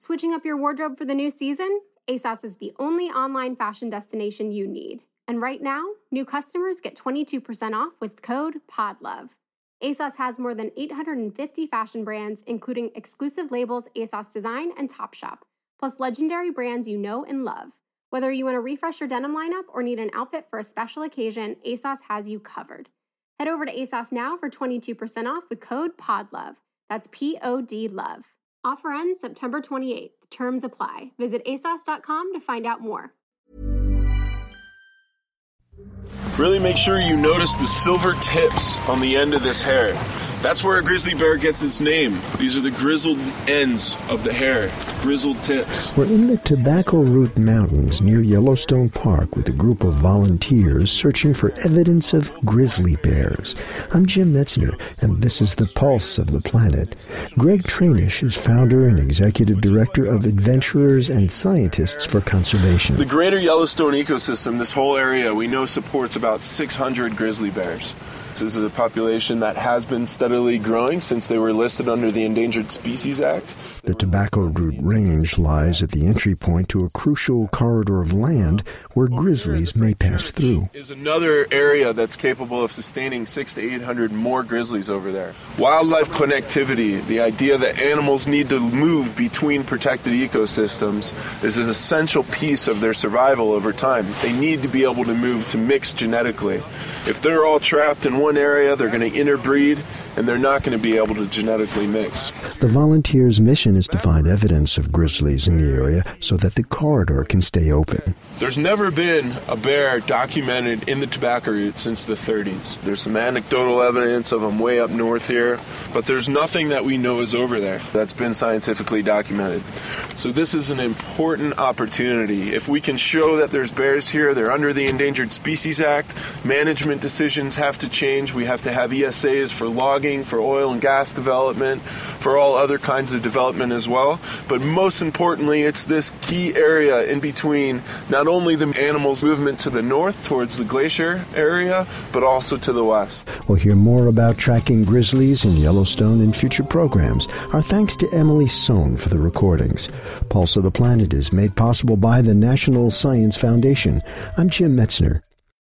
Switching up your wardrobe for the new season? ASOS is the only online fashion destination you need. And right now, new customers get 22% off with code PODLOVE. ASOS has more than 850 fashion brands, including exclusive labels ASOS Design and Topshop, plus legendary brands you know and love. Whether you want to refresh your denim lineup or need an outfit for a special occasion, ASOS has you covered. Head over to ASOS now for 22% off with code PODLOVE. That's P O D LOVE. Offer ends September 28th. Terms apply. Visit ASOS.com to find out more. Really make sure you notice the silver tips on the end of this hair. That's where a grizzly bear gets its name. These are the grizzled ends of the hair, grizzled tips. We're in the Tobacco Root Mountains near Yellowstone Park with a group of volunteers searching for evidence of grizzly bears. I'm Jim Metzner, and this is the Pulse of the Planet. Gregg Treinish is founder and executive director of Adventurers and Scientists for Conservation. The greater Yellowstone ecosystem, this whole area, we know supports about 600 grizzly bears. This is a population that has been steadily growing since they were listed under the Endangered Species Act. The Tobacco Root Range lies at the entry point to a crucial corridor of land where grizzlies may pass through. Is another area that's capable of sustaining six to eight hundred more grizzlies over there. Wildlife connectivity, the idea that animals need to move between protected ecosystems, is an essential piece of their survival over time. They need to be able to move to mix genetically. If they're all trapped in one area, they're going to interbreed and they're not going to be able to genetically mix. The volunteers' mission is to find evidence of grizzlies in the area so that the corridor can stay open. There's never been a bear documented in the Tobacco Root since the 30s. There's some anecdotal evidence of them way up north here, but there's nothing that we know is over there that's been scientifically documented. So this is an important opportunity. If we can show that there's bears here, they're under the Endangered Species Act, management decisions have to change. We have to have ESAs for logging, for oil and gas development, for all other kinds of development as well. But most importantly, it's this key area in between not only the animals' movement to the north towards the glacier area, but also to the west. We'll hear more about tracking grizzlies in Yellowstone in future programs. Our thanks to Emily Sohn for the recordings. Pulse of the Planet is made possible by the National Science Foundation. I'm Jim Metzner.